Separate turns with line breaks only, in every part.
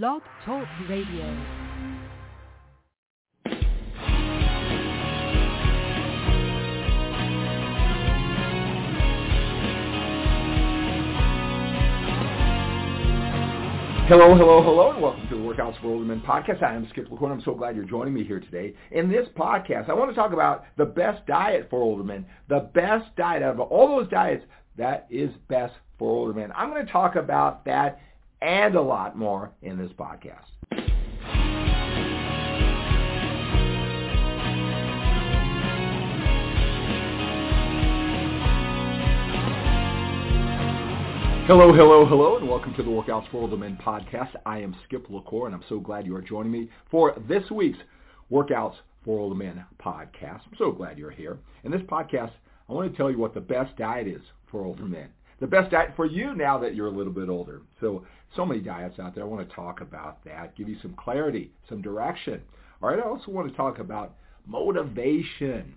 Blog Talk Radio.
Hello, hello, hello, and welcome to the Workouts for Older Men podcast. I am Skip LaCour. I'm so glad you're joining me here today. In this podcast, I want to talk about the best diet for older men. The best diet out of all those diets that is best for older men. I'm going to talk about that and a lot more in this podcast. Hello, hello, hello, and welcome to the Workouts for Older Men podcast. I am Skip LaCour, and I'm so glad you are joining me for this week's Workouts for Older Men podcast. I'm so glad you're here. In this podcast, I want to tell you what the best diet is for older men. The best diet for you now that you're a little bit older. So, so many diets out there. I want to talk about that, give you some clarity, some direction. All right, I also want to talk about motivation.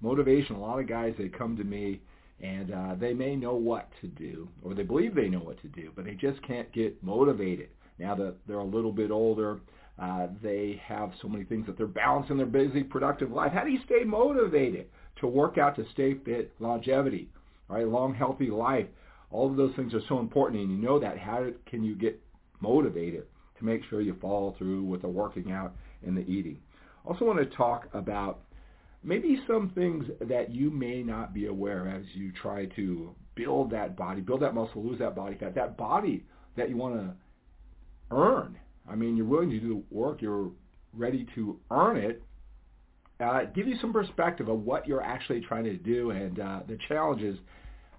Motivation. A lot of guys, they come to me and uh, they may know what to do, or they believe they know what to do, but they just can't get motivated. Now that they're a little bit older, uh, they have so many things that they're balancing their busy, productive life. How do you stay motivated to work out, to stay fit, longevity, right? Long, healthy life. All of those things are so important, and you know that. How can you get motivated to make sure you follow through with the working out and the eating? Also want to talk about maybe some things that you may not be aware as you try to build that body, build that muscle, lose that body fat, that body that you want to earn. I mean, you're willing to do the work, you're ready to earn it. Uh, give you some perspective of what you're actually trying to do and uh, the challenges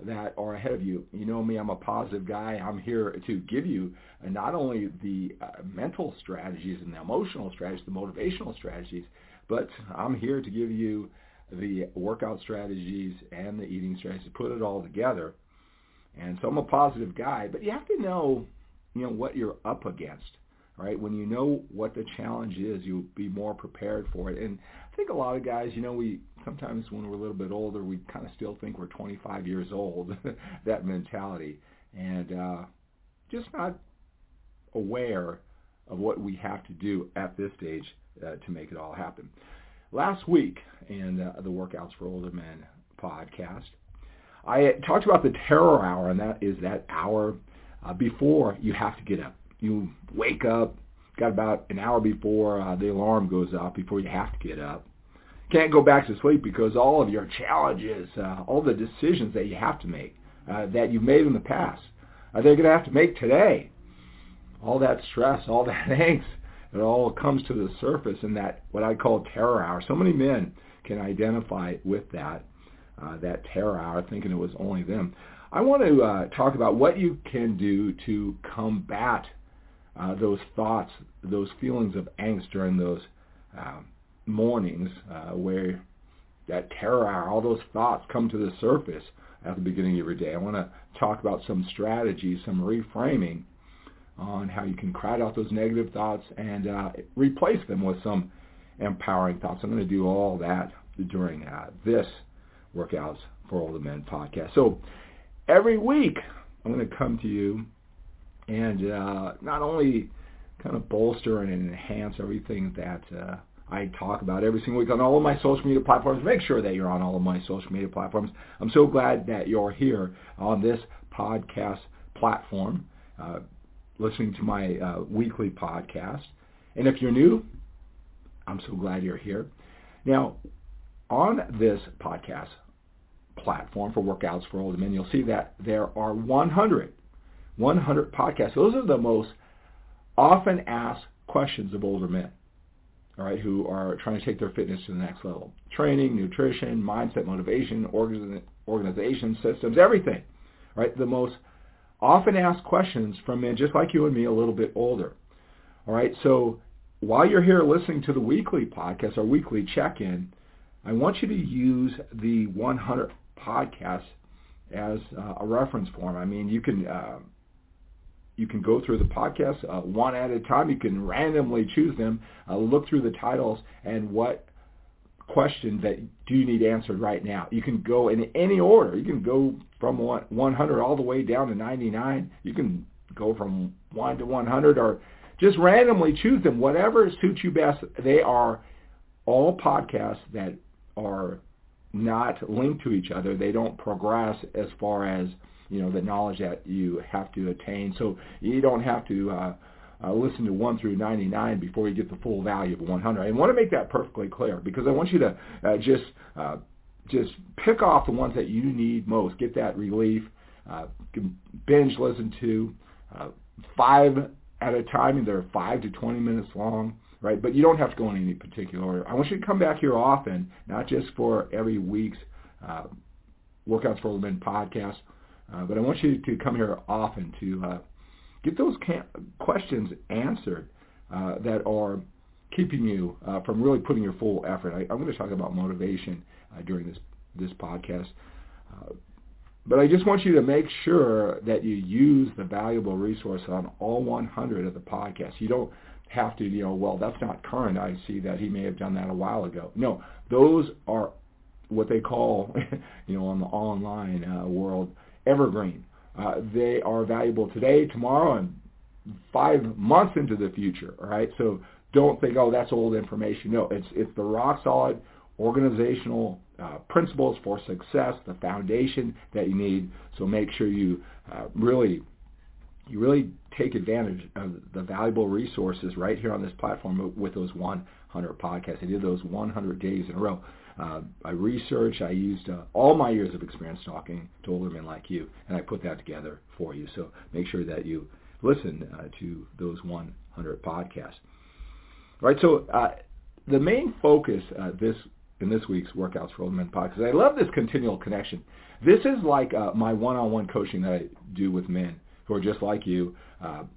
that are ahead of you. You know me, I'm a positive guy. I'm here to give you not only the uh, mental strategies and the emotional strategies, the motivational strategies, but I'm here to give you the workout strategies and the eating strategies, put it all together. And so I'm a positive guy, but you have to know, you know, what you're up against, right? When you know what the challenge is, you'll be more prepared for it. And I think a lot of guys, you know, we sometimes when we're a little bit older, we kind of still think we're 25 years old, that mentality, and uh, just not aware of what we have to do at this stage uh, to make it all happen. Last week in uh, the Workouts for Older Men podcast, I talked about the terror hour, and that is that hour uh, before you have to get up. You wake up, got about an hour before uh, the alarm goes off, before you have to get up. Can't go back to sleep because all of your challenges, uh, all the decisions that you have to make, uh, that you've made in the past, are they going to have to make today. All that stress, all that angst, it all comes to the surface in that what I call terror hour. So many men can identify with that, uh, that terror hour, thinking it was only them. I want to uh, talk about what you can do to combat uh, those thoughts, those feelings of angst during those uh, mornings uh, where that terror all those thoughts come to the surface at the beginning of your day. I want to talk about some strategies, some reframing on how you can crowd out those negative thoughts and uh, replace them with some empowering thoughts. I'm going to do all that during uh, this Workouts for Older Men podcast. So every week I'm going to come to you and uh, not only kind of bolster and enhance everything that uh, I talk about every single week on all of my social media platforms. Make sure that you're on all of my social media platforms. I'm so glad that you're here on this podcast platform. Uh, listening to my uh, weekly podcast. And if you're new, I'm so glad you're here. Now, on this podcast platform for workouts for older men, you'll see that there are 100, 100 podcasts. Those are the most often asked questions of older men, all right, who are trying to take their fitness to the next level. Training, nutrition, mindset, motivation, organization, systems, everything, right? The most often asked questions from men just like you and me, a little bit older. All right, so while you're here listening to the weekly podcast, our weekly check-in, I want you to use the 100 podcasts as uh, a reference form. I mean, you can uh, you can go through the podcast uh, one at a time. You can randomly choose them, uh, look through the titles, and what question that do you need answered right now. You can go in any order. You can go from 100 all the way down to 99. You can go from 1 to 100 or just randomly choose them, whatever suits you best. They are all podcasts that are not linked to each other. They don't progress as far as you know the knowledge that you have to attain. So you don't have to uh, uh, listen to 1 through 99 before you get the full value of 100. I want to make that perfectly clear because I want you to uh, just uh, just pick off the ones that you need most. Get that relief. Uh, binge listen to uh, five at a time, they're five to 20 minutes long, right? But you don't have to go in any particular order. I want you to come back here often, not just for every week's uh, Workouts for Men podcast, uh, but I want you to come here often to uh, get those questions answered uh, that are keeping you uh, from really putting your full effort. I, am going to talk about motivation uh, during this this podcast. Uh, but I just want you to make sure that you use the valuable resource on all 100 of the podcasts. You don't have to, you know, well, that's not current. I see that he may have done that a while ago. No, those are what they call, you know, on the online world, evergreen. Uh, they are valuable today, tomorrow, and five months into the future. All right, so don't think, oh, that's old information. No, it's it's the rock solid organizational uh, principles for success, the foundation that you need. So make sure you uh, really you really take advantage of the valuable resources right here on this platform with those 100 podcasts. I did those 100 days in a row. Uh, I researched. I used uh, all my years of experience talking to older men like you, and I put that together for you. So make sure that you listen uh, to those 100 podcasts. All right. So uh, the main focus uh, this in this week's Workouts for Older Men podcast. I love this continual connection. This is like uh, my one-on-one coaching that I do with men who are just like you.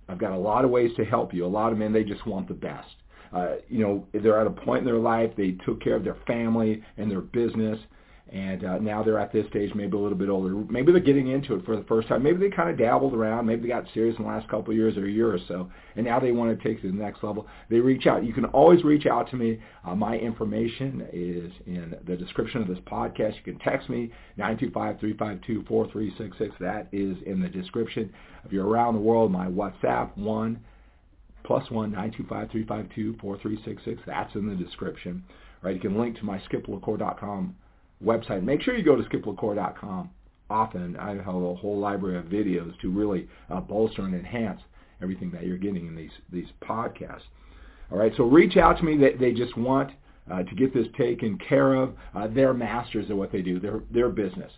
I've got a lot of ways to help you. A lot of men, they just want the best. Uh, you know, they're at a point in their life, they took care of their family and their business, and uh, now they're at this stage, maybe a little bit older. Maybe they're getting into it for the first time. Maybe they kind of dabbled around. Maybe they got serious in the last couple of years or a year or so, and now they want to take it to the next level. They reach out. You can always reach out to me. Uh, my information is in the description of this podcast. You can text me, 925-352-4366. That is in the description. If you're around the world, my WhatsApp, 1 plus 1 925 That's in the description. Right? You can link to my skiplacour.com website. Make sure you go to skiplacour.com often. I have a whole library of videos to really uh, bolster and enhance everything that you're getting in these these podcasts. All right, so reach out to me. They, they just want uh, to get this taken care of. Uh, they're masters of what they do. They're their business.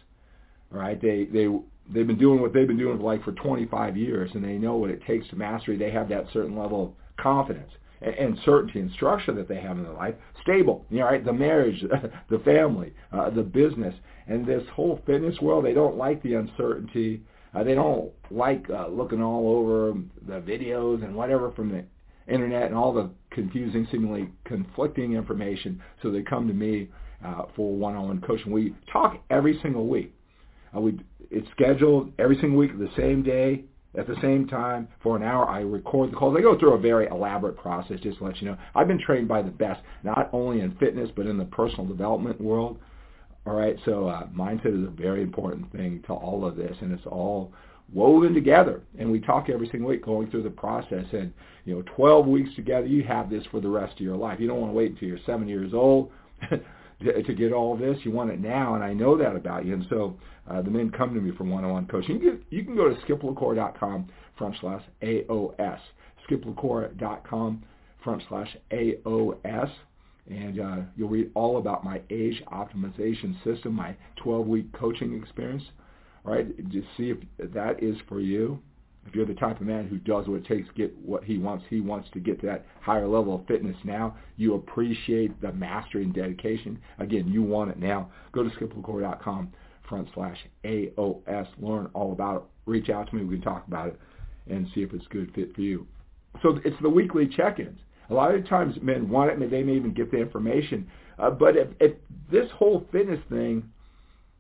All right, they they they've been doing what they've been doing like for 25 years, and they know what it takes to mastery. They have that certain level of confidence and, and certainty and structure that they have in their life. Stable, you know, right? The marriage, the family, uh, the business, and this whole fitness world. They don't like the uncertainty. Uh, they don't like uh, looking all over the videos and whatever from the internet and all the confusing, seemingly conflicting information. So they come to me uh, for one-on-one coaching. We talk every single week. We it's scheduled every single week, the same day, at the same time, for an hour, I record the calls. I go through a very elaborate process, just to let you know. I've been trained by the best, not only in fitness, but in the personal development world. All right, so uh, mindset is a very important thing to all of this, and it's all woven together. And we talk every single week going through the process. And, you know, 12 weeks together, you have this for the rest of your life. You don't want to wait until you're seven years old to, to get all this. You want it now, and I know that about you. And so uh, the men come to me for one-on-one coaching. You can, you can go to skiplacour.com front slash AOS. skiplacour.com front slash AOS. And uh, you'll read all about my age optimization system, my 12-week coaching experience. All right, just see if that is for you. If you're the type of man who does what it takes to get what he wants, he wants to get to that higher level of fitness now. You appreciate the mastery and dedication. Again, you want it now. Go to skiplacour.com front slash AOS. Learn all about it. Reach out to me. We can talk about it and see if it's a good fit for you. So it's the weekly check-ins. A lot of times men want it, they may even get the information. Uh, but if, if this whole fitness thing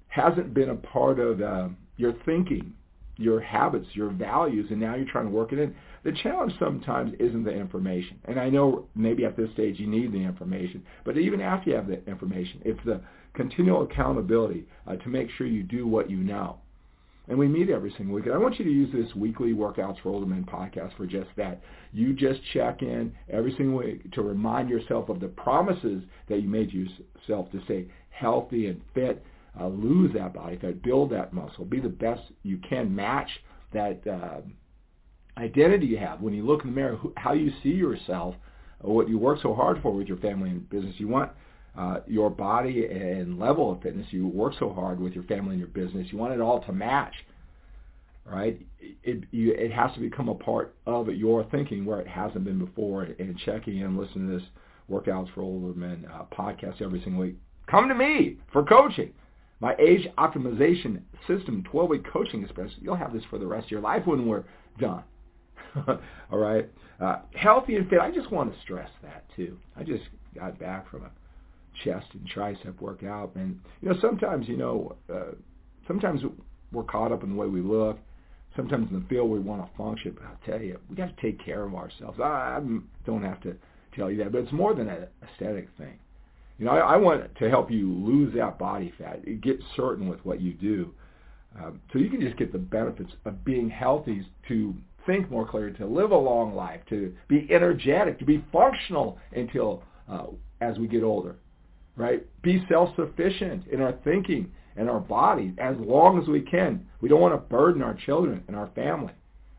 hasn't been a part of uh, your thinking your habits, your values, and now you're trying to work it in. The challenge sometimes isn't the information. And I know maybe at this stage you need the information, but even after you have the information, it's the continual accountability uh, to make sure you do what you know. and we meet every single week. And I want you to use this weekly Workouts for Older Men podcast for just that. You just check in every single week to remind yourself of the promises that you made yourself to stay healthy and fit, uh, lose that body fat, build that muscle, be the best you can, match that uh, identity you have when you look in the mirror, how you see yourself, what you work so hard for with your family and business. You want uh, your body and level of fitness. You work so hard with your family and your business. You want it all to match, right? It, you, it has to become a part of your thinking where it hasn't been before. And checking in, listening to this Workouts for Older Men uh, podcast every single week. Come to me for coaching. My age optimization system, 12-week coaching experience. You'll have this for the rest of your life when we're done. all right. Uh, healthy and fit. I just want to stress that too. I just got back from a chest and tricep workout. And, you know, sometimes, you know, uh, sometimes we're caught up in the way we look. Sometimes in the field we want to function, but I'll tell you, we got to take care of ourselves. I, I don't have to tell you that, but it's more than an aesthetic thing. You know, I, I want to help you lose that body fat, get certain with what you do, um, so you can just get the benefits of being healthy to think more clearly, to live a long life, to be energetic, to be functional until uh, as we get older right? Be self-sufficient in our thinking and our body as long as we can. We don't want to burden our children and our family.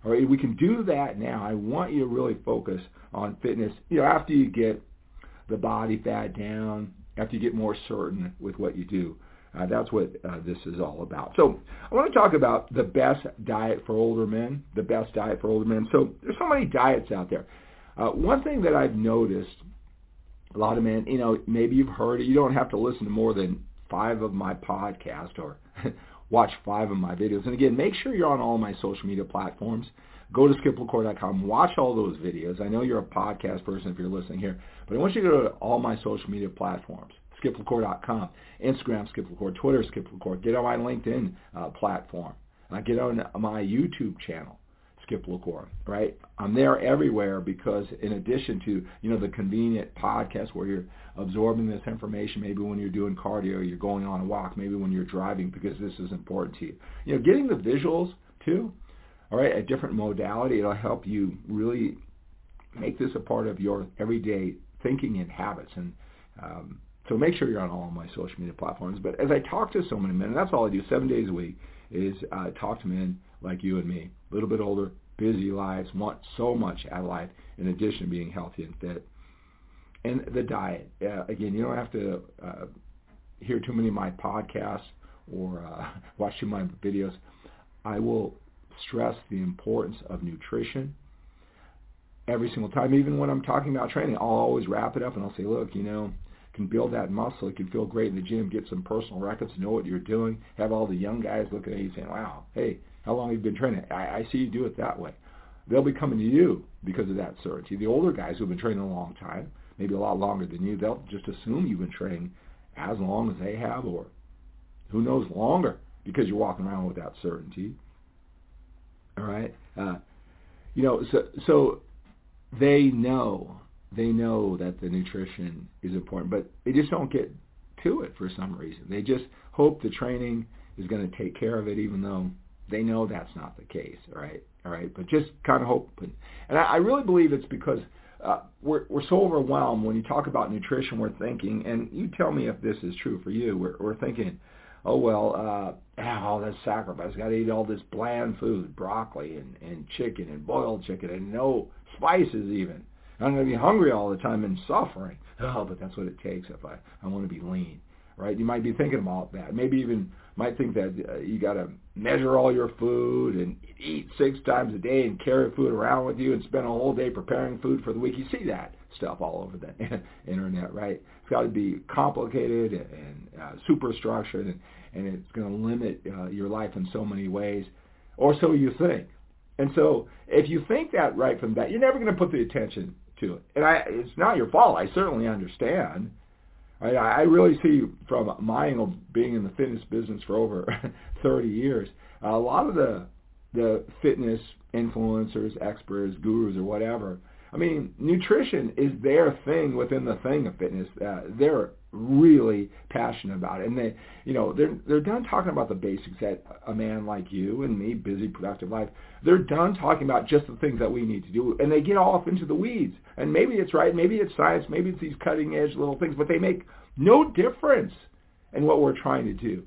All right, we can do that now. I want you to really focus on fitness. You know, after you get the body fat down, after you get more certain with what you do. Uh, that's what uh, this is all about. So I want to talk about the best diet for older men, the best diet for older men. So there's so many diets out there. Uh, one thing that I've noticed a lot of men, you know, maybe you've heard it. You don't have to listen to more than five of my podcasts or watch five of my videos. And again, make sure you're on all my social media platforms. Go to skiplacour.com. Watch all those videos. I know you're a podcast person if you're listening here, but I want you to go to all my social media platforms. skiplacour.com, Instagram, Skip Twitter, Skip Get on my LinkedIn uh, platform. Uh, get on my YouTube channel. Skip LaCour, right? I'm there everywhere because in addition to, you know, the convenient podcast where you're absorbing this information, maybe when you're doing cardio, you're going on a walk, maybe when you're driving because this is important to you. You know, getting the visuals too, all right, a different modality, it'll help you really make this a part of your everyday thinking and habits. And um, so make sure you're on all my social media platforms. But as I talk to so many men, and that's all I do seven days a week, is uh, talk to men like you and me, a little bit older, busy lives, want so much out of life in addition to being healthy and fit. And the diet, uh, again, you don't have to uh, hear too many of my podcasts or uh, watch too many videos. I will stress the importance of nutrition every single time. Even when I'm talking about training, I'll always wrap it up and I'll say, look, you know, can build that muscle. You can feel great in the gym, get some personal records, know what you're doing, have all the young guys looking at you saying, wow, hey, how long have you been training? I, I see you do it that way. They'll be coming to you because of that certainty. The older guys who've been training a long time, maybe a lot longer than you, they'll just assume you've been training as long as they have or who knows longer because you're walking around with that certainty. All right? Uh, you know, so, so they know, they know that the nutrition is important, but they just don't get to it for some reason. They just hope the training is going to take care of it even though they know that's not the case, all right? All right, but just kind of hope. And I, I really believe it's because uh, we're we're so overwhelmed when you talk about nutrition. We're thinking, and you tell me if this is true for you. We're we're thinking, oh well, uh, ah, all this sacrifice. Got to eat all this bland food, broccoli and and chicken and boiled chicken and no spices even. I'm going to be hungry all the time and suffering. Oh, but that's what it takes if I I want to be lean, right? You might be thinking about that. Maybe even might think that uh, you got to measure all your food and eat six times a day and carry food around with you and spend a whole day preparing food for the week. You see that stuff all over the internet, right? It's got to be complicated and uh, super structured, and, and it's going to limit uh, your life in so many ways, or so you think. And so if you think that right from that, you're never going to put the attention to it. And I, it's not your fault. I certainly understand. I, I really see from my angle, being in the fitness business for over 30 years, a lot of the the fitness influencers, experts, gurus, or whatever, I mean, nutrition is their thing within the thing of fitness. Uh, they're really passionate about it, and they, you know, they're they're done talking about the basics that a man like you and me, busy, productive life, they're done talking about just the things that we need to do, and they get off into the weeds. And maybe it's right, maybe it's science, maybe it's these cutting edge little things, but they make no difference in what we're trying to do.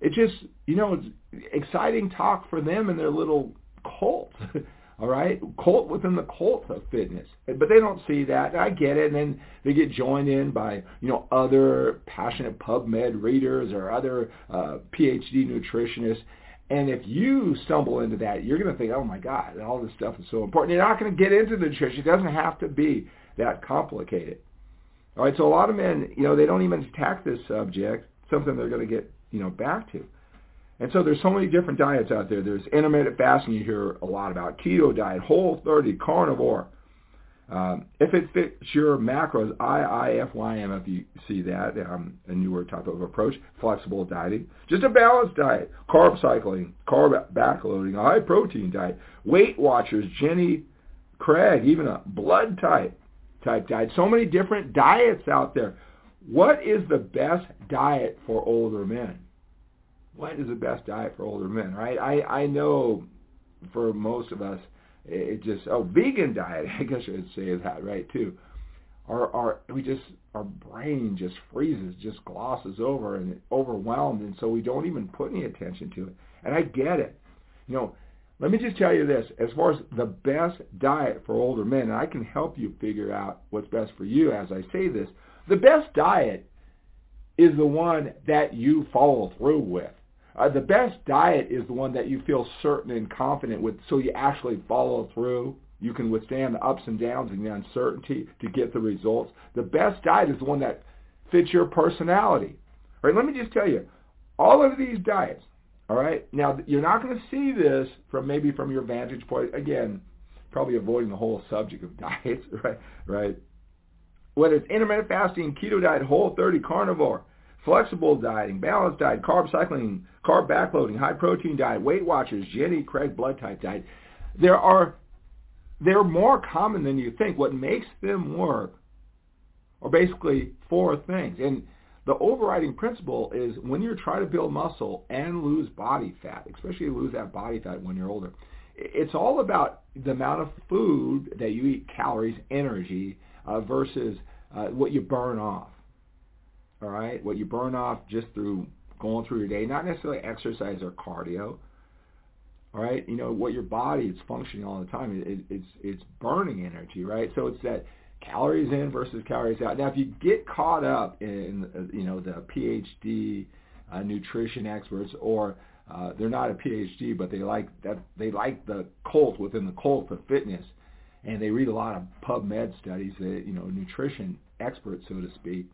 It just, you know, it's exciting talk for them and their little cult. all right, cult within the cult of fitness. But they don't see that. I get it. And then they get joined in by, you know, other passionate PubMed readers or other uh, PhD nutritionists. And if you stumble into that, you're going to think, oh my God, all this stuff is so important. You're not going to get into the nutrition. It doesn't have to be that complicated. All right, so a lot of men, you know, they don't even attack this subject, something they're going to get, you know, back to. And so there's so many different diets out there. There's intermittent fasting you hear a lot about, keto diet, whole 30, carnivore. Um, if it fits your macros, IIFYM, if you see that, um, a newer type of approach, flexible dieting, just a balanced diet, carb cycling, carb backloading, a high protein diet, Weight Watchers, Jenny Craig, even a blood type type diet. So many different diets out there. What is the best diet for older men? What is the best diet for older men, right? I, I know for most of us, it just, oh, vegan diet, I guess I should say that, right, too. Our, our, we just, our brain just freezes, just glosses over and overwhelmed, and so we don't even put any attention to it. And I get it. You know, let me just tell you this, as far as the best diet for older men, and I can help you figure out what's best for you as I say this, the best diet is the one that you follow through with. Uh, the best diet is the one that you feel certain and confident with, so you actually follow through. You can withstand the ups and downs and the uncertainty to get the results. The best diet is the one that fits your personality. All right, let me just tell you, all of these diets, all right, now you're not going to see this from maybe from your vantage point. Again, probably avoiding the whole subject of diets, right? Right. Whether it's intermittent fasting, keto diet, whole 30, carnivore, flexible dieting, balanced diet, carb cycling, carb backloading, high protein diet, Weight Watchers, Jenny Craig blood type diet. There are they're more common than you think. What makes them work are basically four things. And the overriding principle is when you're trying to build muscle and lose body fat, especially lose that body fat when you're older, it's all about the amount of food that you eat, calories, energy, uh, versus uh, what you burn off all right? What you burn off just through going through your day, not necessarily exercise or cardio, all right? You know, what your body is functioning all the time, it, it's, it's burning energy, right? So it's that calories in versus calories out. Now, if you get caught up in, you know, the PhD uh, nutrition experts or uh, they're not a PhD, but they like that they like the cult within the cult of fitness, and they read a lot of PubMed studies, that, you know, nutrition experts, so to speak.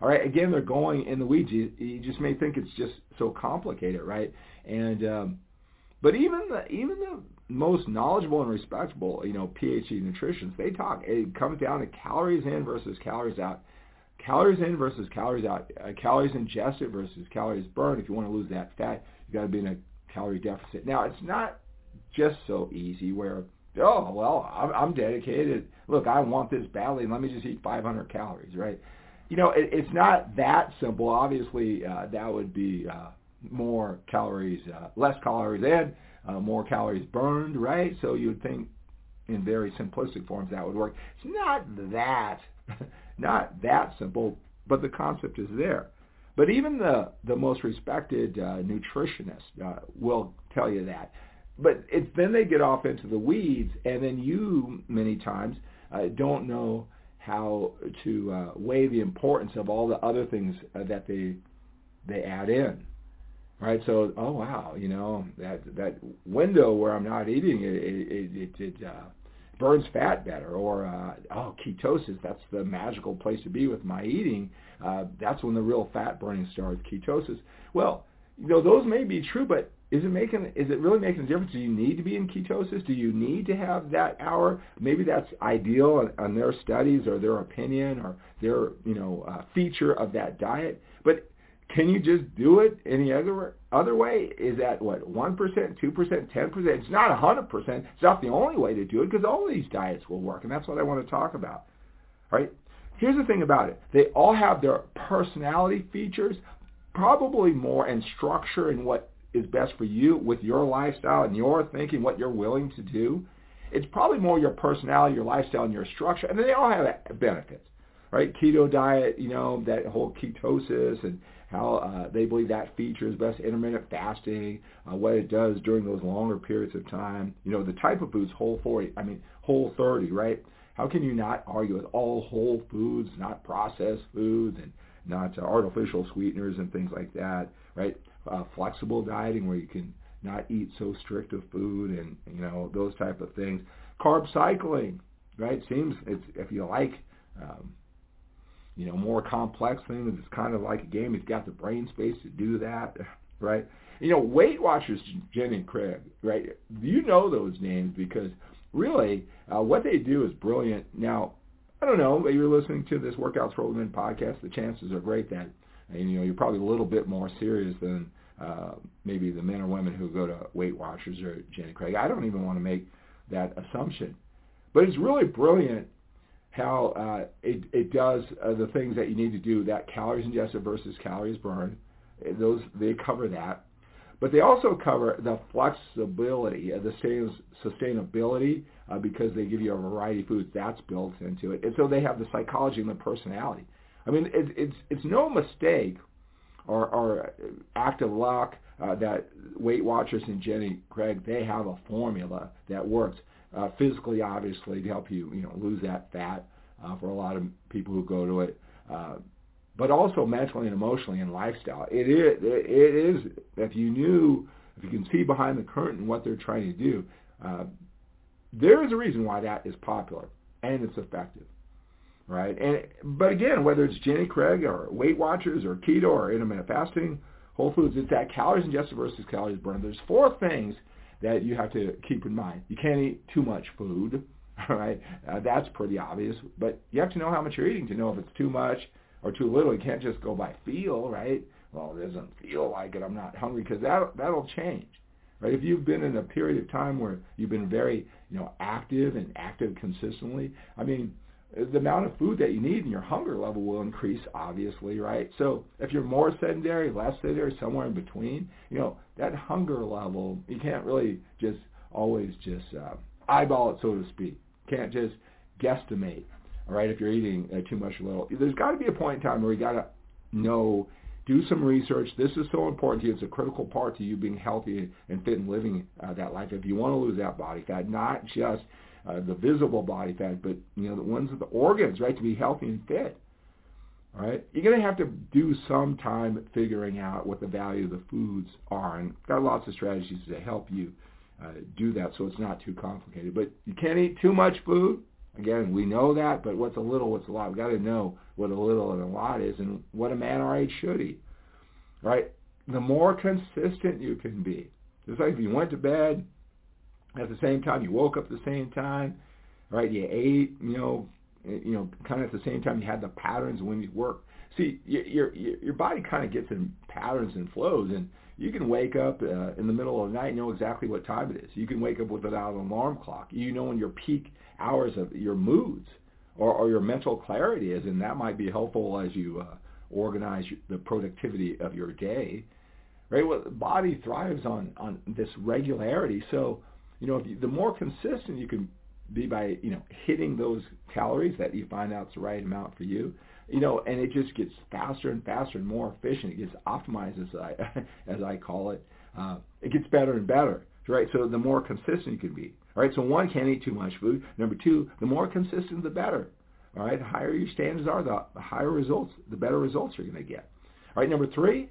All right, again, they're going in the weeds. You, you just may think it's just so complicated, right? And um, but even the even the most knowledgeable and respectable, you know, PhD nutritionists, they talk. It comes down to calories in versus calories out. Calories in versus calories out. Uh, calories ingested versus calories burned. If you want to lose that fat, you got to be in a calorie deficit. Now, it's not just so easy where oh well, I'm, I'm dedicated. Look, I want this badly. Let me just eat 500 calories, right? You know, it, it's not that simple. Obviously, uh, that would be uh, more calories, uh, less calories in, uh, more calories burned, right? So you'd think in very simplistic forms that would work. It's not that, not that simple, but the concept is there. But even the, the most respected uh, nutritionist uh, will tell you that. But it's then they get off into the weeds, and then you many times uh, don't know how to uh, weigh the importance of all the other things uh, that they they add in, right? So, oh wow, you know that that window where I'm not eating it, it it, it uh, burns fat better, or uh, oh ketosis, that's the magical place to be with my eating. Uh, that's when the real fat burning starts, ketosis. Well, you know those may be true, but is it making is it really making a difference? Do you need to be in ketosis? Do you need to have that hour? Maybe that's ideal on, their studies or their opinion or their you know uh, feature of that diet. But Can you just do it any other other way? Is that what one percent, two percent, ten percent? It's not a hundred percent. It's not the only way to do it because all these diets will work, and that's what I want to talk about. Right? Here's the thing about it: they all have their personality features, probably more and structure and what is best for you with your lifestyle and your thinking, what you're willing to do. It's probably more your personality, your lifestyle, and your structure, and they all have benefits, right? Keto diet, you know, that whole ketosis and how uh, they believe that features best intermittent fasting, uh, what it does during those longer periods of time. You know, the type of foods, whole 40, I mean, whole 30, right? How can you not argue with all whole foods, not processed foods and not artificial sweeteners and things like that, right? Uh, flexible dieting where you can not eat so strict of food and, you know, those type of things. Carb cycling, right? Seems, it's, if you like, um, you know, more complex things. It's kind of like a game. You've got the brain space to do that, right? You know, Weight Watchers, Jenny Craig, right? You know those names because really uh, what they do is brilliant. Now, I don't know, but you're listening to this Workouts for Men podcast, the chances are great that, and, you know, you're probably a little bit more serious than uh, maybe the men or women who go to Weight Watchers or and Craig. I don't even want to make that assumption. But it's really brilliant how uh, it, it does uh, the things that you need to do, that calories ingested versus calories burned. Those They cover that. But they also cover the flexibility, uh, the sustainability, uh, because they give you a variety of foods. That's built into it. And so they have the psychology and the personality. I mean, it, it's, it's no mistake or, or act of luck uh, that Weight Watchers and Jenny Craig, they have a formula that works uh, physically, obviously, to help you, you know, lose that fat uh, for a lot of people who go to it, uh, but also mentally and emotionally and lifestyle. It is, it is, if you knew, if you can see behind the curtain what they're trying to do, uh, there is a reason why that is popular and it's effective, right? And but again, whether it's Jenny Craig or Weight Watchers or keto or intermittent fasting, Whole Foods, it's that calories ingested versus calories burned. There's four things that you have to keep in mind. You can't eat too much food, right? Uh, that's pretty obvious, but you have to know how much you're eating to know if it's too much or too little. You can't just go by feel, right? Well, it doesn't feel like it. I'm not hungry because that that'll change, right? If you've been in a period of time where you've been very, you know, active and active consistently, I mean, the amount of food that you need and your hunger level will increase, obviously, right? So if you're more sedentary, less sedentary, somewhere in between, you know, that hunger level, you can't really just always just uh, eyeball it, so to speak. Can't just guesstimate, all right, if you're eating uh, too much or little. There's got to be a point in time where you got to know, do some research. This is so important to you. It's a critical part to you being healthy and fit and living uh, that life. If you want to lose that body fat, not just – uh, the visible body fat, but you know the ones of the organs, right, to be healthy and fit. Right, you're going to have to do some time figuring out what the value of the foods are, and got lots of strategies to help you uh, do that, so it's not too complicated. But you can't eat too much food. Again, we know that, but what's a little, what's a lot? We've got to know what a little and a lot is, and what a man our age should eat. Right? The more consistent you can be, just like if you went to bed at the same time. You woke up at the same time, right? You ate, you know, you know, kind of at the same time. You had the patterns when you work. See, your your your body kind of gets in patterns and flows, and you can wake up uh, in the middle of the night and know exactly what time it is. You can wake up without an alarm clock. You know when your peak hours of your moods or, or your mental clarity is, and that might be helpful as you uh, organize the productivity of your day. Right? Well, the body thrives on on this regularity. So you know, if you, the more consistent you can be by, you know, hitting those calories that you find out's the right amount for you, you know, and it just gets faster and faster and more efficient. It gets optimized, as I, as I call it. Uh, it gets better and better, right? So the more consistent you can be. Right, so one, can't eat too much food. Number two, the more consistent, the better. All right, the higher your standards are, the, the higher results, the better results you're going to get. All right, number three,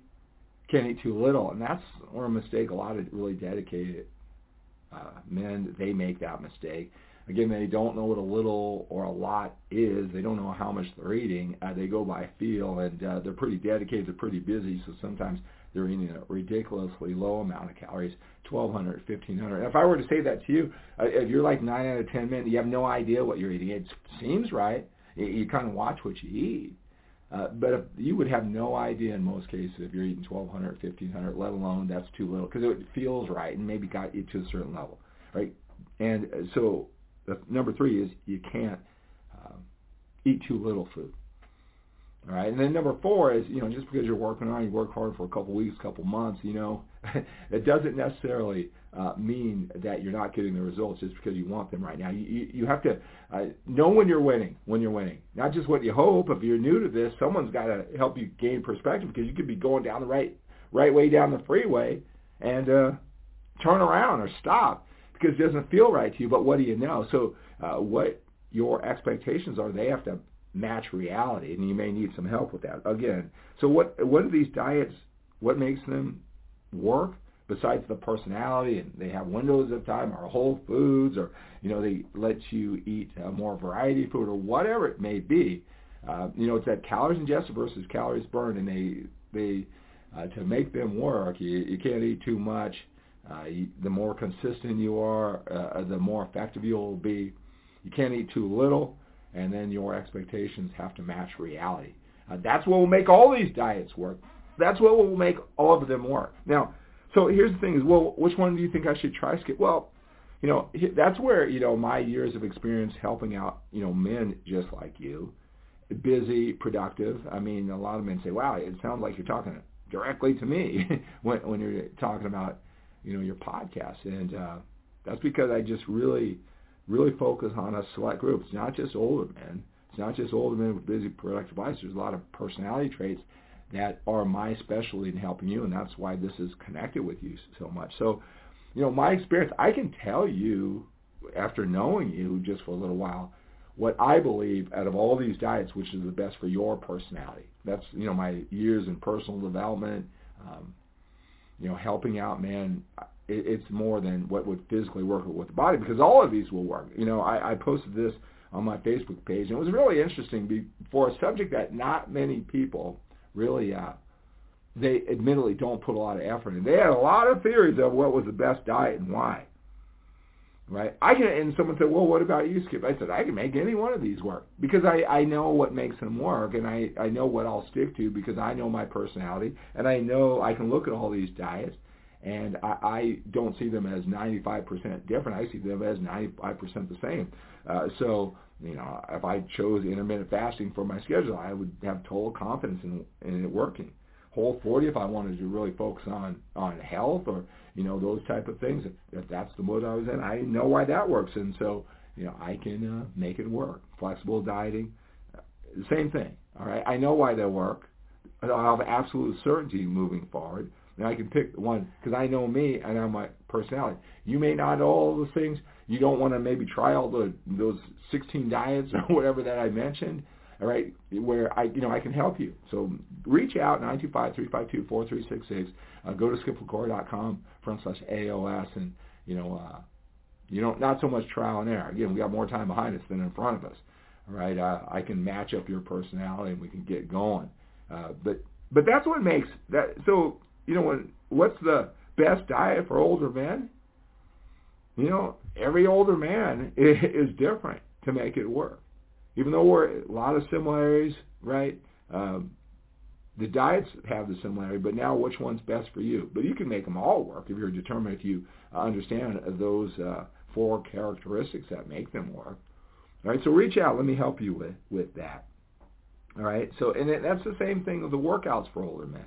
can't eat too little, and that's where a mistake a lot of really dedicated uh, men, they make that mistake. Again, they don't know what a little or a lot is. They don't know how much they're eating. Uh, they go by feel, and uh, they're pretty dedicated. They're pretty busy, so sometimes they're eating a ridiculously low amount of calories, 1,200, 1,500. If I were to say that to you, uh, if you're like 9 out of 10 men, you have no idea what you're eating. It seems right. You, you kind of watch what you eat. Uh, but if, you would have no idea in most cases if you're eating 1,200, 1,500, let alone that's too little because it feels right and maybe got you to a certain level, right? And uh, so the, number three is you can't um, eat too little food. All right, and then number four is you know just because you're working on, you work hard for a couple weeks, couple months, you know, it doesn't necessarily uh, mean that you're not getting the results just because you want them right now. You you, have to uh, know when you're winning, when you're winning, not just what you hope. If you're new to this, someone's got to help you gain perspective because you could be going down the right right way down the freeway and uh, turn around or stop because it doesn't feel right to you. But what do you know? So uh, what your expectations are, they have to match reality, and you may need some help with that. Again, so what what are these diets? What makes them work? Besides the personality, and they have windows of time, or Whole Foods, or you know they let you eat uh, more variety food, or whatever it may be. Uh, you know, it's that calories ingested versus calories burned, and they they uh, to make them work, you, you can't eat too much. Uh, you, the more consistent you are, uh, the more effective you'll be. You can't eat too little and then your expectations have to match reality. Uh, that's what will make all these diets work. That's what will make all of them work. Now, so here's the thing: is well, which one do you think I should try? Skip. Well, you know, that's where you know my years of experience helping out you know men just like you, busy, productive. I mean, a lot of men say, "Wow, it sounds like you're talking directly to me when when you're talking about you know your podcast," and uh, that's because I just really really focus on a select group. It's not just older men. It's not just older men with busy productive lives. There's a lot of personality traits that are my specialty in helping you, and that's why this is connected with you so much. So, you know, my experience, I can tell you after knowing you just for a little while, what I believe out of all these diets, which is the best for your personality. That's, you know, my years in personal development, um, you know, helping out men it, it's more than what would physically work with the body because all of these will work. You know, I, I posted this on my Facebook page, and it was really interesting be, for a subject that not many people really, uh, they admittedly don't put a lot of effort in. They had a lot of theories of what was the best diet and why. Right? I can, and someone said, well, what about you, Skip? I said, I can make any one of these work because I, I know what makes them work and I, I know what I'll stick to because I know my personality and I know I can look at all these diets and I, I don't see them as 95% different. I see them as 95% the same. Uh, so, you know, if I chose intermittent fasting for my schedule, I would have total confidence in, in it working. Whole 40 if I wanted to really focus on on health or you know those type of things. If, if that's the mode I was in, I know why that works, and so you know I can uh, make it work. Flexible dieting, uh, same thing. All right, I know why they work. I'll have absolute certainty moving forward. Now I can pick one because I know me and I know my personality. You may not know all those things. You don't want to maybe try all the those 16 diets or whatever that I mentioned. All right, where I you know I can help you. So reach out 925-352-4366. Uh, go to skiplacour.com front slash AOS and you know uh, you know not so much trial and error. Again, we got more time behind us than in front of us. All right, uh, I can match up your personality and we can get going. Uh, but but that's what makes that so you know what? What's the best diet for older men? You know, every older man is different to make it work. Even though we're a lot of similarities, right? Um, the diets have the similarity, but now which one's best for you? But you can make them all work if you're determined, if you understand those uh, four characteristics that make them work. All right, so reach out. Let me help you with, with that. All right, so and that's the same thing with the workouts for older men.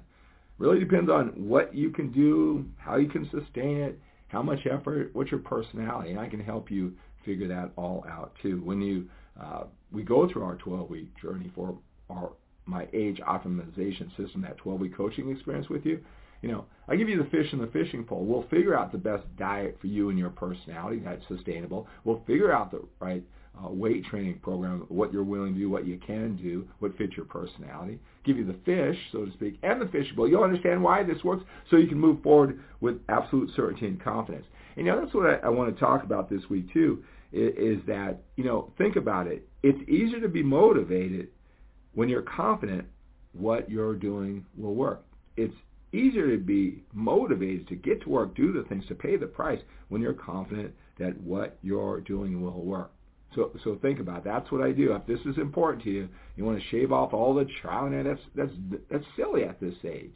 Really depends on what you can do, how you can sustain it, how much effort, what's your personality, and I can help you figure that all out too. When you uh, we go through our 12-week journey for our my age optimization system, that 12-week coaching experience with you, you know, I give you the fish in the fishing pole. We'll figure out the best diet for you and your personality that's sustainable. We'll figure out the right uh, weight training program, what you're willing to do, what you can do, what fits your personality. Give you the fish, so to speak, and the fishing bowl. You'll understand why this works so you can move forward with absolute certainty and confidence. And you know, that's what I, I want to talk about this week too, is, is that, you know, think about it. It's easier to be motivated when you're confident what you're doing will work. It's easier to be motivated to get to work, do the things, to pay the price when you're confident that what you're doing will work. So so think about it. that's what I do. If this is important to you, you want to shave off all the trial and that's that's that's silly at this age.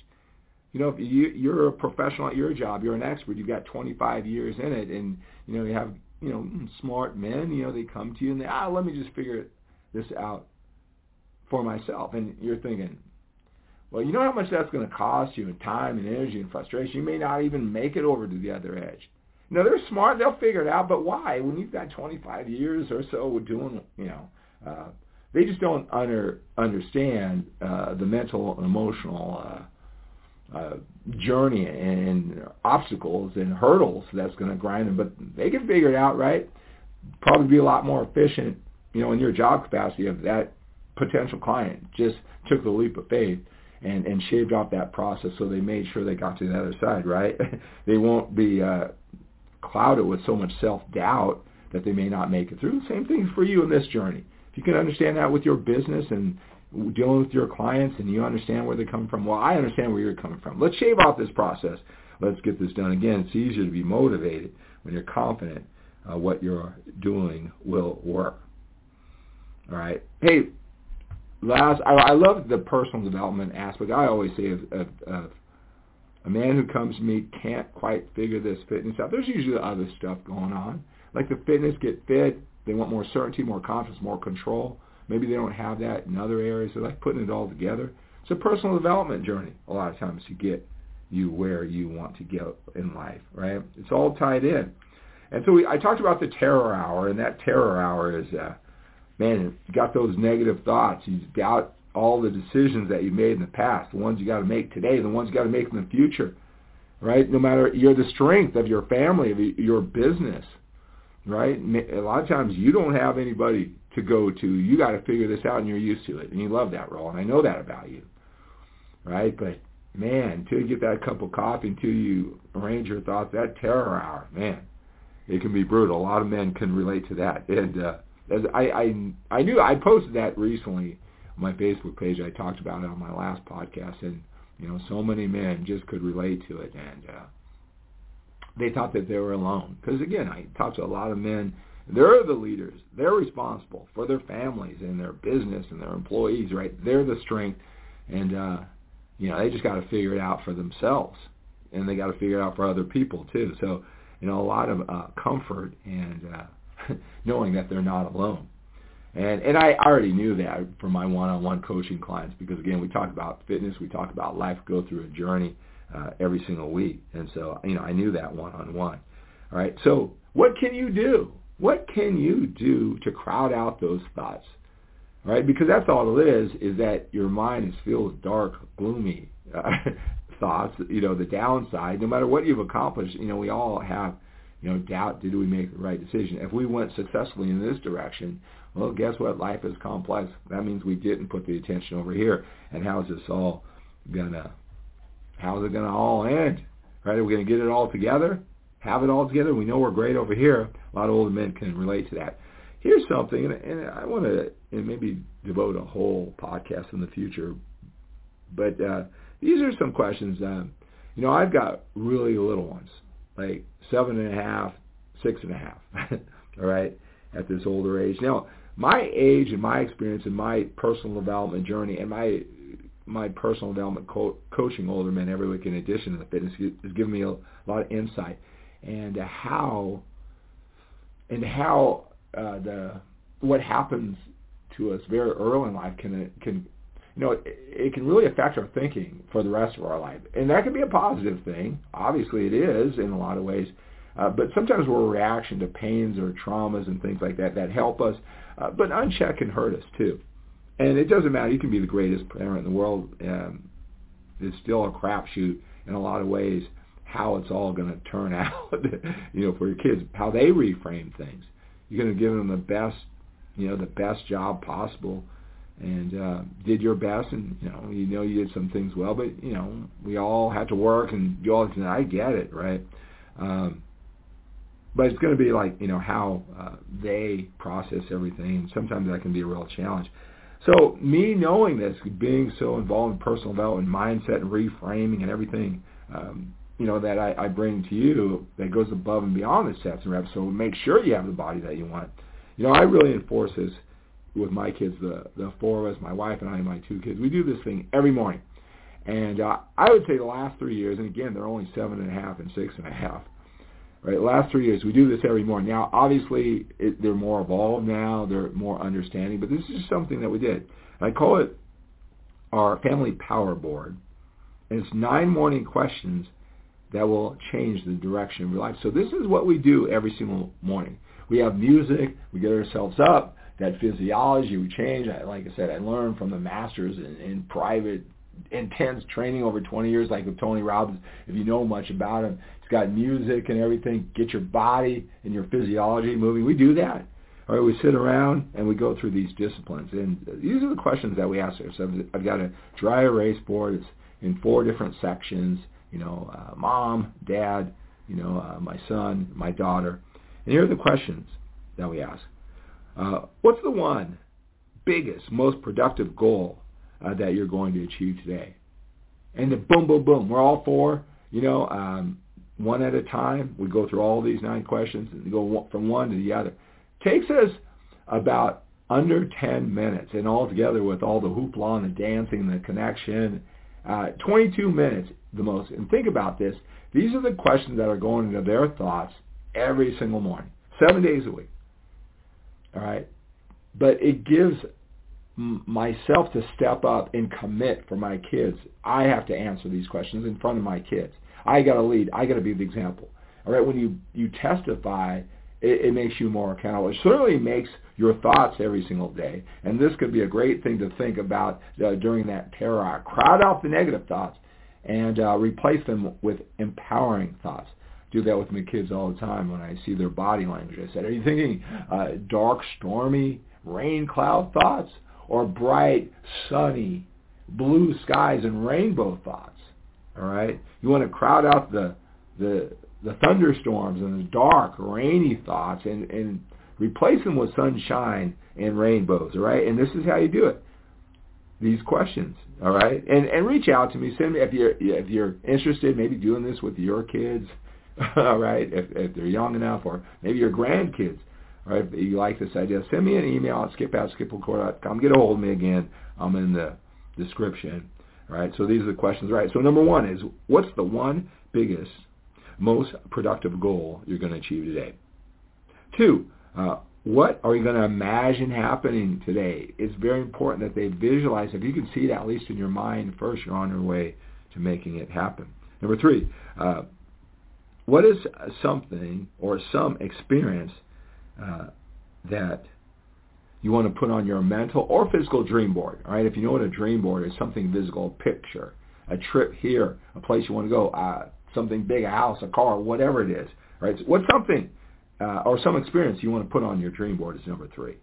You know, if you you're a professional at your job, you're an expert, you've got 25 years in it, and you know you have you know smart men. You know they come to you and they ah let me just figure this out for myself, and you're thinking, well, you know how much that's going to cost you in time and energy and frustration. You may not even make it over to the other edge. No, they're smart. They'll figure it out. But why? When you've got 25 years or so doing, you know, uh, they just don't under, understand uh, the mental and emotional uh, uh, journey and obstacles and hurdles that's going to grind them. But they can figure it out, right? Probably be a lot more efficient, you know, in your job capacity if that potential client just took the leap of faith and and shaved off that process so they made sure they got to the other side right they won't be uh clouded with so much self-doubt that they may not make it through. Same thing for you in this journey. If you can understand that with your business and dealing with your clients and you understand where they're coming from, well, I understand where you're coming from. Let's shave off this process. Let's get this done. Again, it's easier to be motivated when you're confident uh, what you're doing will work. All right. Hey, last, I, I love the personal development aspect. I always say of, of, of a man who comes to me can't quite figure this fitness out. There's usually other stuff going on. Like the fitness, get fit. They want more certainty, more confidence, more control. Maybe they don't have that in other areas. They're like putting it all together. It's a personal development journey a lot of times to get you where you want to get in life, right? It's all tied in. And so we, I talked about the terror hour, and that terror hour is, uh, man, you got those negative thoughts. You doubt all the decisions that you made in the past, the ones you got to make today, the ones you got to make in the future, right? No matter you're the strength of your family, of your business, right? A lot of times you don't have anybody to go to. You got to figure this out, and you're used to it, and you love that role, and I know that about you, right? But man, until you get that cup of coffee, until you arrange your thoughts, that terror hour, man, it can be brutal. A lot of men can relate to that, and uh, as I I I knew I posted that recently my Facebook page. I talked about it on my last podcast, and you know, so many men just could relate to it, and uh, they thought that they were alone. Because again, I talked to a lot of men. They're the leaders. They're responsible for their families and their business and their employees. Right? They're the strength, and uh, you know, they just got to figure it out for themselves, and they got to figure it out for other people too. So, you know, a lot of uh, comfort and uh, knowing that they're not alone. And and I already knew that from my one-on-one coaching clients because again we talk about fitness, we talk about life, go through a journey uh, every single week, and so you know I knew that one-on-one. All right, so what can you do? What can you do to crowd out those thoughts? Right, because that's all it is. Is that your mind is filled with dark, gloomy uh, thoughts. You know the downside. No matter what you've accomplished, you know we all have you know, doubt did we make the right decision. If we went successfully in this direction, well, guess what? Life is complex. That means we didn't put the attention over here. And how's this all gonna? How's it gonna all end? Right? Are we gonna get it all together? Have it all together? We know we're great over here. A lot of older men can relate to that. Here's something, and, I want to and maybe devote a whole podcast in the future. But uh, these are some questions. Um, you know, I've got really little ones, like seven and a half, six and a half. all right, at this older age. Now, my age and my experience and my personal development journey and my my personal development co- coaching older men every week in addition to the fitness has given me a lot of insight. And how and how uh, the what happens to us very early in life can can you know it, it can really affect our thinking for the rest of our life. And that can be a positive thing. Obviously it is in a lot of ways. Uh, but sometimes we're a reaction to pains or traumas and things like that that help us uh, but unchecked can hurt us too. And it doesn't matter. You can be the greatest parent in the world. Um, it's still a crapshoot in a lot of ways how it's all going to turn out, you know, for your kids, how they reframe things. You're going to give them the best, you know, the best job possible and uh, did your best and, you know, you know you did some things well, but, you know, we all had to work and you all, I get it, right? Um, but it's going to be like you know how uh, they process everything. Sometimes that can be a real challenge. So me knowing this, being so involved in personal development, mindset, and reframing, and everything, um, you know that I, I bring to you that goes above and beyond the sets and reps. So make sure you have the body that you want. You know, I really enforce this with my kids, the the four of us, my wife and I, and my two kids. We do this thing every morning, and uh, I would say the last three years, and again, they're only seven and a half and six and a half. Right, last three years we do this every morning. Now, obviously, it, they're more evolved now; they're more understanding. But this is just something that we did. I call it our family power board, and it's nine morning questions that will change the direction of your life. So this is what we do every single morning. We have music, we get ourselves up, that physiology we change. I, like I said, I learned from the masters in, in private, intense training over 20 years, like with Tony Robbins. If you know much about him, he's got music and everything. Get your body and your physiology moving. We do that. All right, we sit around and we go through these disciplines, and these are the questions that we ask ourselves. I've got a dry erase board. It's in four different sections. You know, uh, mom, dad, you know, uh, my son, my daughter, and here are the questions that we ask. Uh, what's the one biggest, most productive goal uh, that you're going to achieve today? And then boom, boom, boom. We're all four, you know, um, one at a time. We go through all these nine questions and go from one to the other. Takes us about under 10 minutes, and all together with all the hoopla and the dancing and the connection, uh, 22 minutes the most. And think about this. These are the questions that are going into their thoughts every single morning, seven days a week. All right. But it gives myself to step up and commit for my kids. I have to answer these questions in front of my kids. I got to lead. I got to be the example. All right. When you, you testify, it, it makes you more accountable. It certainly makes your thoughts every single day. And this could be a great thing to think about uh, during that terror. Crowd out the negative thoughts and uh, replace them with empowering thoughts do that with my kids all the time when I see their body language. I said, are you thinking uh, dark, stormy, rain cloud thoughts or bright, sunny, blue skies and rainbow thoughts? All right? You want to crowd out the, the, the thunderstorms and the dark, rainy thoughts and, and replace them with sunshine and rainbows, all right? And this is how you do it. These questions, all right? And and reach out to me. Send me if you're if you're interested, maybe doing this with your kids all right, if, if they're young enough, or maybe your grandkids, all right? if you like this idea, send me an email at skip at skiplacour.com. Get a hold of me again. I'm in the description. Right, so these are the questions. Right, so number one is, what's the one biggest, most productive goal you're going to achieve today? Two, uh, what are you going to imagine happening today? It's very important that they visualize. If you can see it at least in your mind first, you're on your way to making it happen. Number three, uh, what is something or some experience uh, that you want to put on your mental or physical dream board? All right, if you know what a dream board is, something physical, a picture, a trip here, a place you want to go, uh, something big, a house, a car, whatever it is. Right? So what's something uh, or some experience you want to put on your dream board is number three.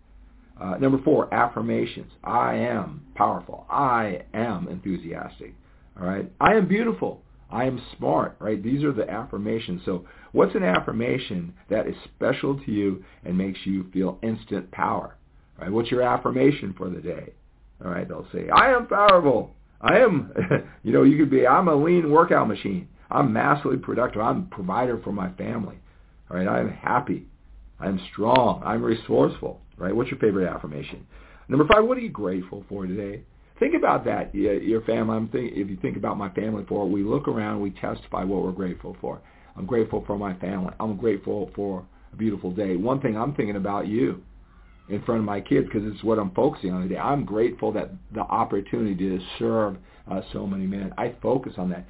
Uh, number four, affirmations. I am powerful. I am enthusiastic. All right. I am beautiful. I am smart, right? These are the affirmations. So what's an affirmation that is special to you and makes you feel instant power? Right? What's your affirmation for the day? All right, they'll say, I am powerful. I am, you know, you could be, I'm a lean workout machine. I'm massively productive. I'm a provider for my family. All right, I'm happy. I'm strong. I'm resourceful. Right? What's your favorite affirmation? Number five, what are you grateful for today? Think about that, your family. I'm think, if you think about my family for it, we look around, we testify what we're grateful for. I'm grateful for my family. I'm grateful for a beautiful day. One thing I'm thinking about you in front of my kids because it's what I'm focusing on today. I'm grateful that the opportunity to serve uh, so many men. I focus on that.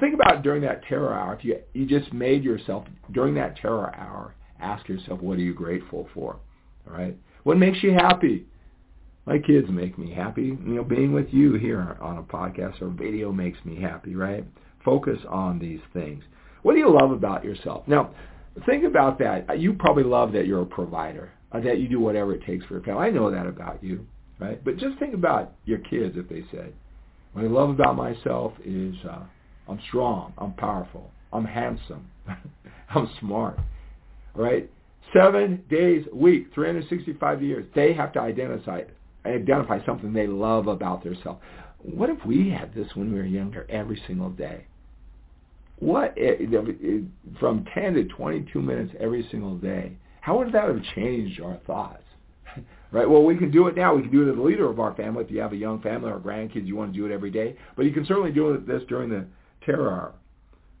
Think about during that terror hour. If you you just made yourself during that terror hour, ask yourself, what are you grateful for? All right. What makes you happy? my kids make me happy. You know, being with you here on a podcast or video makes me happy, right? Focus on these things. What do you love about yourself? Now, think about that. You probably love that you're a provider, uh, that you do whatever it takes for your family. I know that about you, right? But just think about your kids if they said, what I love about myself is uh, I'm strong, I'm powerful, I'm handsome, I'm smart, right? Seven days a week, 365 years, they have to identify identify something they love about themselves. What if we had this when we were younger every single day? What from 10 to 22 minutes every single day How would that have changed our thoughts? right? Well, we can do it now. We can do it as a leader of our family. If you have a young family or grandkids, you want to do it every day. But you can certainly do this during the terror hour.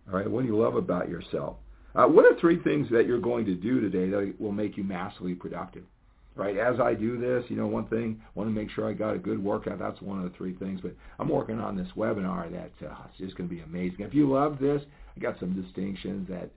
All right? What do you love about yourself? Uh, what are three things that you're going to do today that will make you massively productive? Right? As I do this, you know, one thing, I want to make sure I got a good workout. That's one of the three things. But I'm working on this webinar that uh, just going to be amazing. If you love this, I got some distinctions that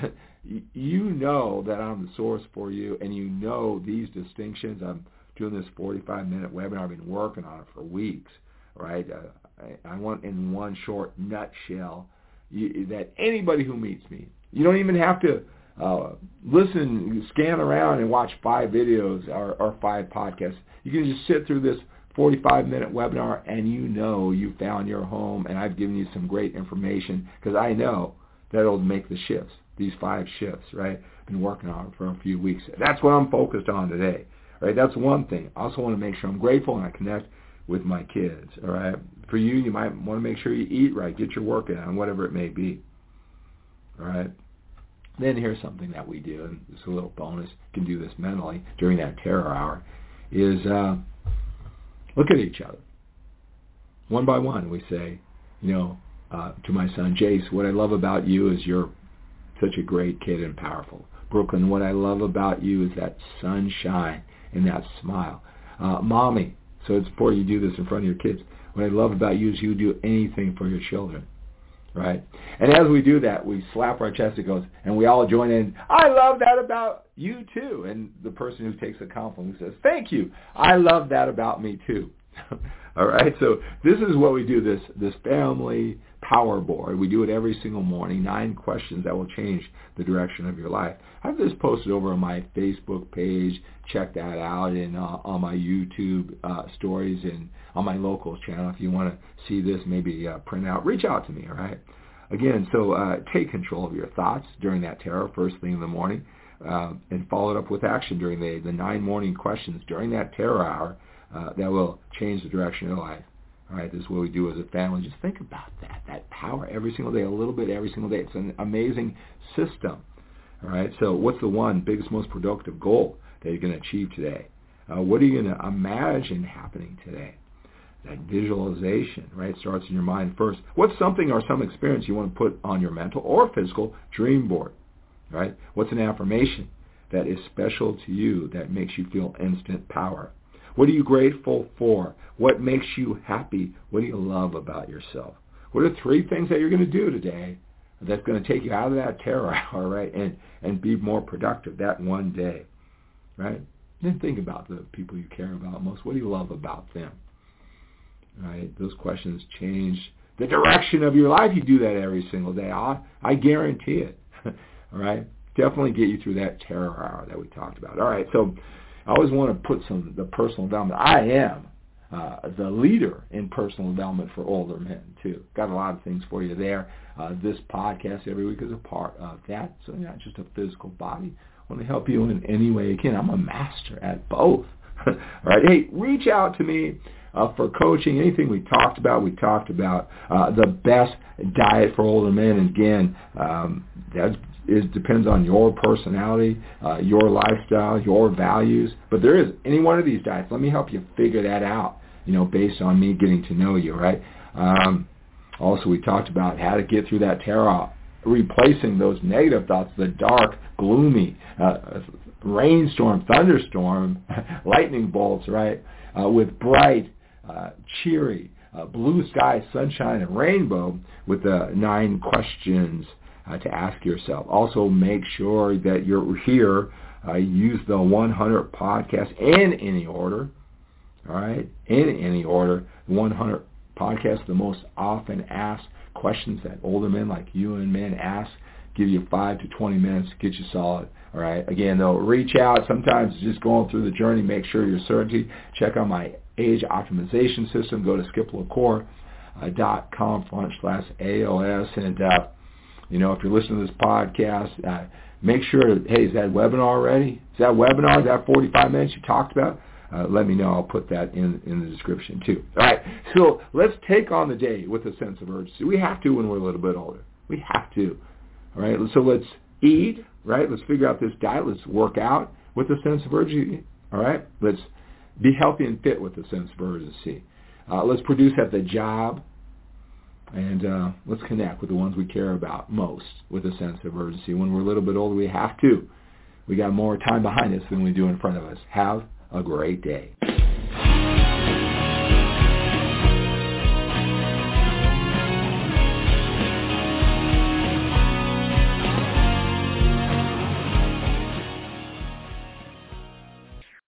you know that I'm the source for you, and you know these distinctions. I'm doing this 45-minute webinar. I've been working on it for weeks, right? Uh, I, I want in one short nutshell you, that anybody who meets me, you don't even have to uh, listen, scan around and watch five videos or, or five podcasts. You can just sit through this 45-minute webinar and you know you found your home and I've given you some great information because I know that it'll make the shifts these five shifts, right? Been working on it for a few weeks. That's what I'm focused on today, right? That's one thing. I also want to make sure I'm grateful and I connect with my kids, all right? For you, you might want to make sure you eat right, get your work in, whatever it may be, all right? Then here's something that we do, and it's a little bonus. You can do this mentally during that terror hour, is uh, look at each other. One by one, we say, you know, uh, to my son Jace, what I love about you is you're such a great kid and powerful. Brooklyn, what I love about you is that sunshine and that smile. Uh, mommy, so it's important you do this in front of your kids. What I love about you is you do anything for your children, right? And as we do that, we slap our chest. It goes, and we all join in. I love that about you too. And the person who takes the compliment says, "Thank you. I love that about me too." all right. So this is what we do. This this family power board. We do it every single morning. Nine questions that will change the direction of your life. I've this posted over on my Facebook page. Check that out and uh, on my YouTube uh, stories and on my locals channel. If you want to see this, maybe uh, print out. Reach out to me. All right. Again, so uh, take control of your thoughts during that terror first thing in the morning, uh, and follow it up with action during the the nine morning questions during that terror hour uh, that will change the direction of your life. All right, this is what we do as a family. Just think about that, that power every single day, a little bit every single day. It's an amazing system. All right, so what's the one biggest, most productive goal that you're going to achieve today? Uh, what are you going to imagine happening today? That visualization, right, starts in your mind first. What's something or some experience you want to put on your mental or physical dream board, right? What's an affirmation that is special to you that makes you feel instant power? What are you grateful for? What makes you happy? What do you love about yourself? What are three things that you're going to do today that's going to take you out of that terror hour, right, and and be more productive that one day, right? Then think about the people you care about most. What do you love about them? Right? Those questions change the direction of your life. You do that every single day. I, I guarantee it. All right? Definitely get you through that terror hour that we talked about. All right. So I always want to put some the personal development. I am uh, the leader in personal development for older men too. Got a lot of things for you there. Uh, this podcast every week is a part of that. So not just a physical body. I want to help you in any way again. I'm a master at both. All right. Hey, reach out to me. Uh, for coaching, anything we talked about, we talked about uh, the best diet for older men. And again, um, that's it depends on your personality, uh, your lifestyle, your values. But there is any one of these diets. Let me help you figure that out. You know, based on me getting to know you, right? Um, also, we talked about how to get through that terror, replacing those negative thoughts, the dark, gloomy, uh, rainstorm, thunderstorm, lightning bolts, right, uh, with bright, uh, cheery, uh, blue sky, sunshine, and rainbow with the nine questions uh, to ask yourself. Also, make sure that you're here. Uh, use the 100 podcast in any order. All right, in any order. 100 podcasts, the most often asked questions that older men like you and men ask. Give you five to 20 minutes get you solid. All right. Again, though, reach out. Sometimes just going through the journey, make sure you're certainty. Check out my age optimization system. Go to skiplacour.com front slash AOS and uh, you know, if you're listening to this podcast, uh, make sure, hey, is that webinar ready? Is that webinar, is that 45 minutes you talked about? Uh, let me know. I'll put that in, in the description too. All right. So let's take on the day with a sense of urgency. We have to when we're a little bit older. We have to. All right. So let's eat. right? Let's figure out this diet. Let's work out with a sense of urgency, all right? Let's be healthy and fit with a sense of urgency. Uh, let's produce at the job, and uh, let's connect with the ones we care about most with a sense of urgency. When we're a little bit older, we have to. We got more time behind us than we do in front of us. Have a great day.